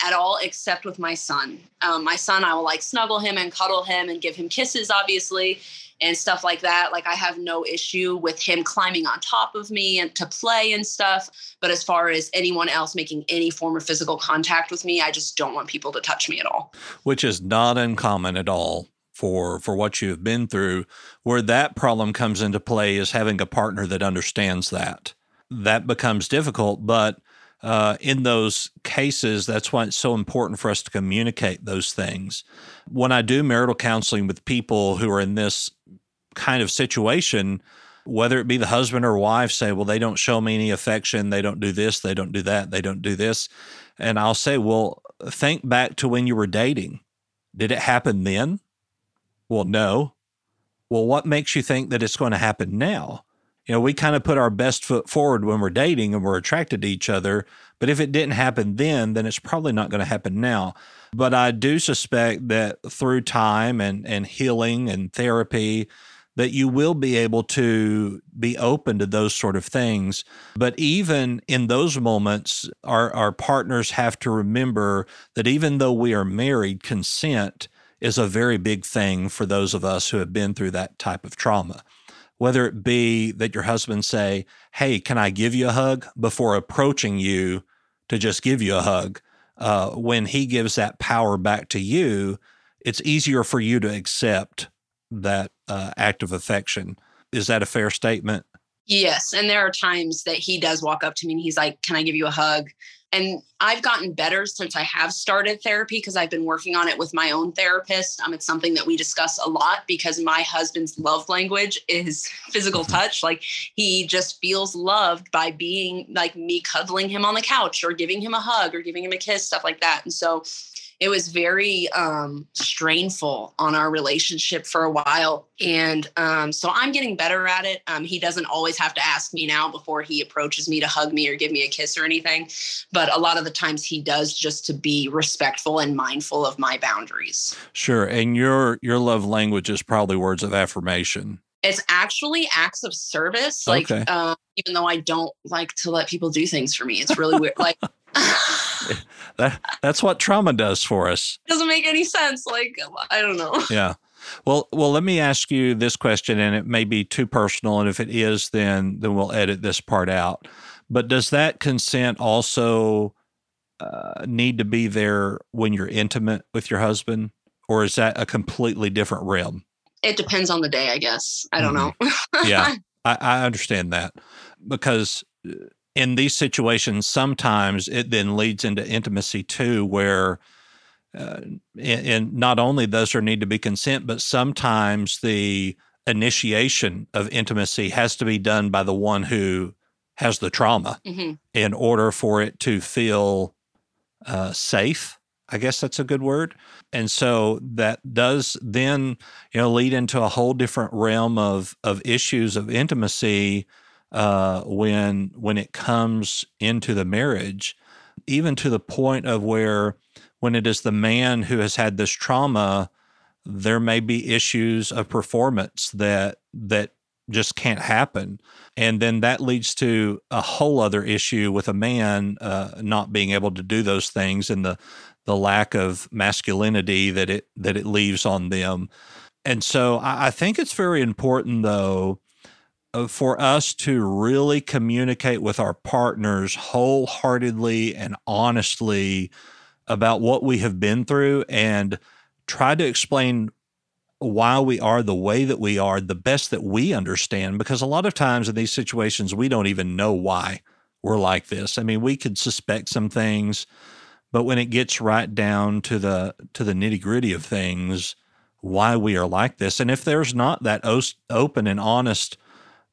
at all, except with my son. Um, my son, I will like snuggle him and cuddle him and give him kisses, obviously and stuff like that. Like I have no issue with him climbing on top of me and to play and stuff. But as far as anyone else making any form of physical contact with me, I just don't want people to touch me at all. Which is not uncommon at all for for what you've been through. Where that problem comes into play is having a partner that understands that. That becomes difficult, but uh, in those cases, that's why it's so important for us to communicate those things. When I do marital counseling with people who are in this kind of situation, whether it be the husband or wife, say, well, they don't show me any affection. They don't do this. They don't do that. They don't do this. And I'll say, well, think back to when you were dating. Did it happen then? Well, no. Well, what makes you think that it's going to happen now? You know, we kind of put our best foot forward when we're dating and we're attracted to each other. But if it didn't happen then, then it's probably not going to happen now. But I do suspect that through time and, and healing and therapy, that you will be able to be open to those sort of things. But even in those moments, our, our partners have to remember that even though we are married, consent is a very big thing for those of us who have been through that type of trauma. Whether it be that your husband say, Hey, can I give you a hug before approaching you to just give you a hug? Uh, when he gives that power back to you, it's easier for you to accept that uh, act of affection. Is that a fair statement? Yes. And there are times that he does walk up to me and he's like, Can I give you a hug? And I've gotten better since I have started therapy because I've been working on it with my own therapist. Um, it's something that we discuss a lot because my husband's love language is physical mm-hmm. touch. Like he just feels loved by being like me cuddling him on the couch or giving him a hug or giving him a kiss, stuff like that. And so it was very um, strainful on our relationship for a while. And um, so I'm getting better at it. Um, he doesn't always have to ask me now before he approaches me to hug me or give me a kiss or anything. But a lot of the times he does just to be respectful and mindful of my boundaries. Sure. And your your love language is probably words of affirmation. It's actually acts of service. Like, okay. uh, even though I don't like to let people do things for me, it's really weird. Like, that that's what trauma does for us. Doesn't make any sense. Like I don't know. Yeah. Well, well, let me ask you this question, and it may be too personal, and if it is, then then we'll edit this part out. But does that consent also uh, need to be there when you're intimate with your husband, or is that a completely different realm? It depends on the day, I guess. I don't mm-hmm. know. yeah, I, I understand that because uh, in these situations, sometimes it then leads into intimacy too, where uh, and not only does there need to be consent, but sometimes the initiation of intimacy has to be done by the one who has the trauma mm-hmm. in order for it to feel uh, safe. I guess that's a good word. And so that does then, you know, lead into a whole different realm of of issues of intimacy uh, when when it comes into the marriage, even to the point of where when it is the man who has had this trauma, there may be issues of performance that that just can't happen, and then that leads to a whole other issue with a man uh, not being able to do those things and the the lack of masculinity that it that it leaves on them. And so I, I think it's very important though Uh, for us to really communicate with our partners wholeheartedly and honestly about what we have been through and try to explain why we are the way that we are the best that we understand because a lot of times in these situations we don't even know why we're like this. I mean we could suspect some things but when it gets right down to the to the nitty gritty of things why we are like this. And if there's not that open and honest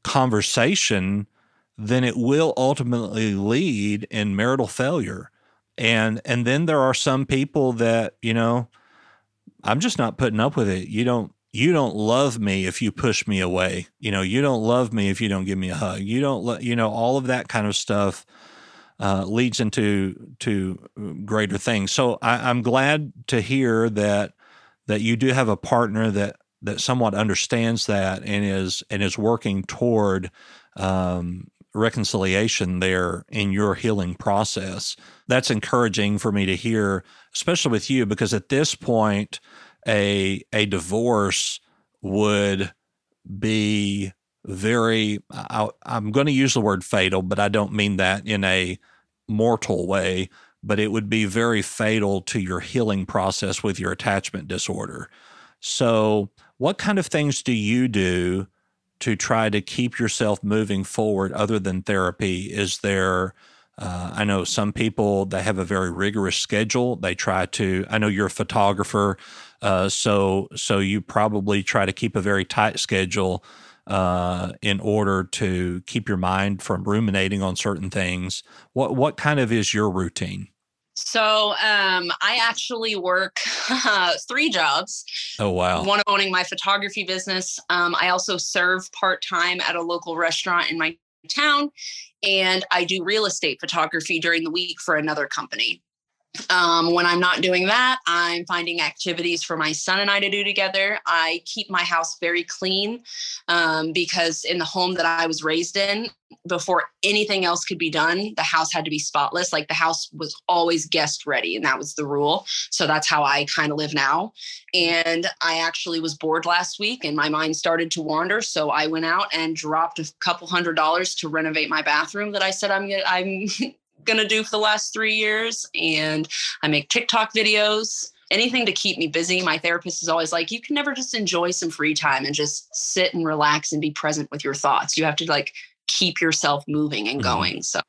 conversation, then it will ultimately lead in marital failure. And and then there are some people that, you know, I'm just not putting up with it. You don't you don't love me if you push me away. You know, you don't love me if you don't give me a hug. You don't let you know all of that kind of stuff uh, leads into to greater things. So I, I'm glad to hear that that you do have a partner that that somewhat understands that and is and is working toward um, reconciliation there in your healing process. That's encouraging for me to hear, especially with you, because at this point, a a divorce would be very. I, I'm going to use the word fatal, but I don't mean that in a mortal way. But it would be very fatal to your healing process with your attachment disorder. So what kind of things do you do to try to keep yourself moving forward other than therapy? Is there, uh, I know some people they have a very rigorous schedule. They try to. I know you're a photographer, uh, so so you probably try to keep a very tight schedule. uh, in order to keep your mind from ruminating on certain things. What what kind of is your routine? So um, I actually work uh, three jobs. Oh wow! One owning my photography business. Um, I also serve part time at a local restaurant in my town, and I do real estate photography during the week for another company. Um, when I'm not doing that, I'm finding activities for my son and I to do together. I keep my house very clean um, because in the home that I was raised in, before anything else could be done, the house had to be spotless. Like the house was always guest ready, and that was the rule. So that's how I kind of live now. And I actually was bored last week and my mind started to wander. So I went out and dropped a couple hundred dollars to renovate my bathroom that I said I'm, I'm going to do for the last three years. And I make TikTok videos, anything to keep me busy. My therapist is always like, you can never just enjoy some free time and just sit and relax and be present with your thoughts. You have to like keep yourself moving and mm-hmm. going. So,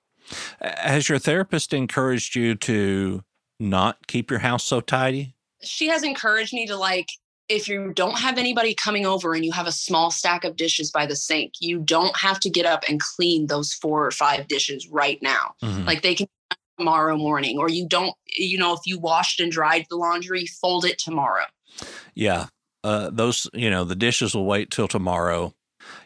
has your therapist encouraged you to not keep your house so tidy? She has encouraged me to like if you don't have anybody coming over and you have a small stack of dishes by the sink, you don't have to get up and clean those four or five dishes right now. Mm-hmm. Like they can tomorrow morning, or you don't, you know, if you washed and dried the laundry, fold it tomorrow. Yeah. Uh, those, you know, the dishes will wait till tomorrow.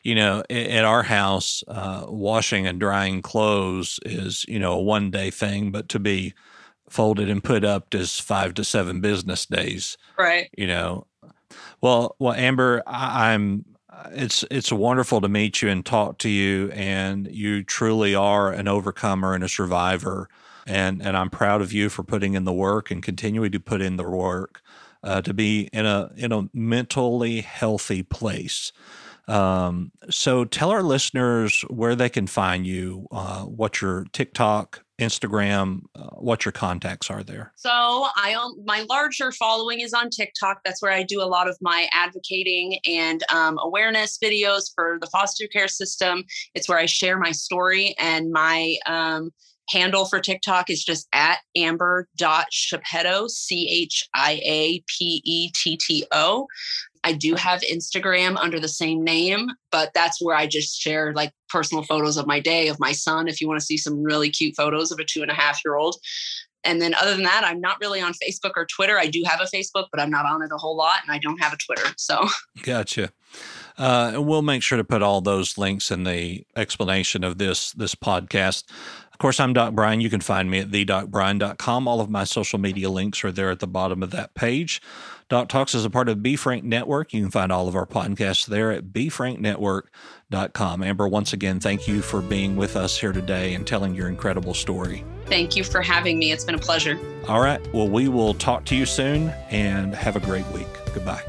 You know, at our house, uh, washing and drying clothes is, you know, a one day thing, but to be folded and put up is five to seven business days. Right. You know, well, well, Amber, I, I'm. It's it's wonderful to meet you and talk to you, and you truly are an overcomer and a survivor, and and I'm proud of you for putting in the work and continuing to put in the work uh, to be in a in a mentally healthy place. Um, so tell our listeners where they can find you, uh, what your TikTok, Instagram, uh, what your contacts are there. So I own my larger following is on TikTok. That's where I do a lot of my advocating and um, awareness videos for the foster care system. It's where I share my story and my um, handle for TikTok is just at amber.chiapetto, C H I A P E T T O. I do have Instagram under the same name, but that's where I just share like personal photos of my day, of my son, if you want to see some really cute photos of a two and a half year old. And then other than that, I'm not really on Facebook or Twitter. I do have a Facebook, but I'm not on it a whole lot, and I don't have a Twitter. So, gotcha. Uh, and we'll make sure to put all those links in the explanation of this this podcast. Of course, I'm Doc Brian. You can find me at thedocbrian.com. All of my social media links are there at the bottom of that page. Doc Talks is a part of B Frank Network. You can find all of our podcasts there at bfranknetwork.com. Amber, once again, thank you for being with us here today and telling your incredible story. Thank you for having me. It's been a pleasure. All right. Well, we will talk to you soon and have a great week. Goodbye.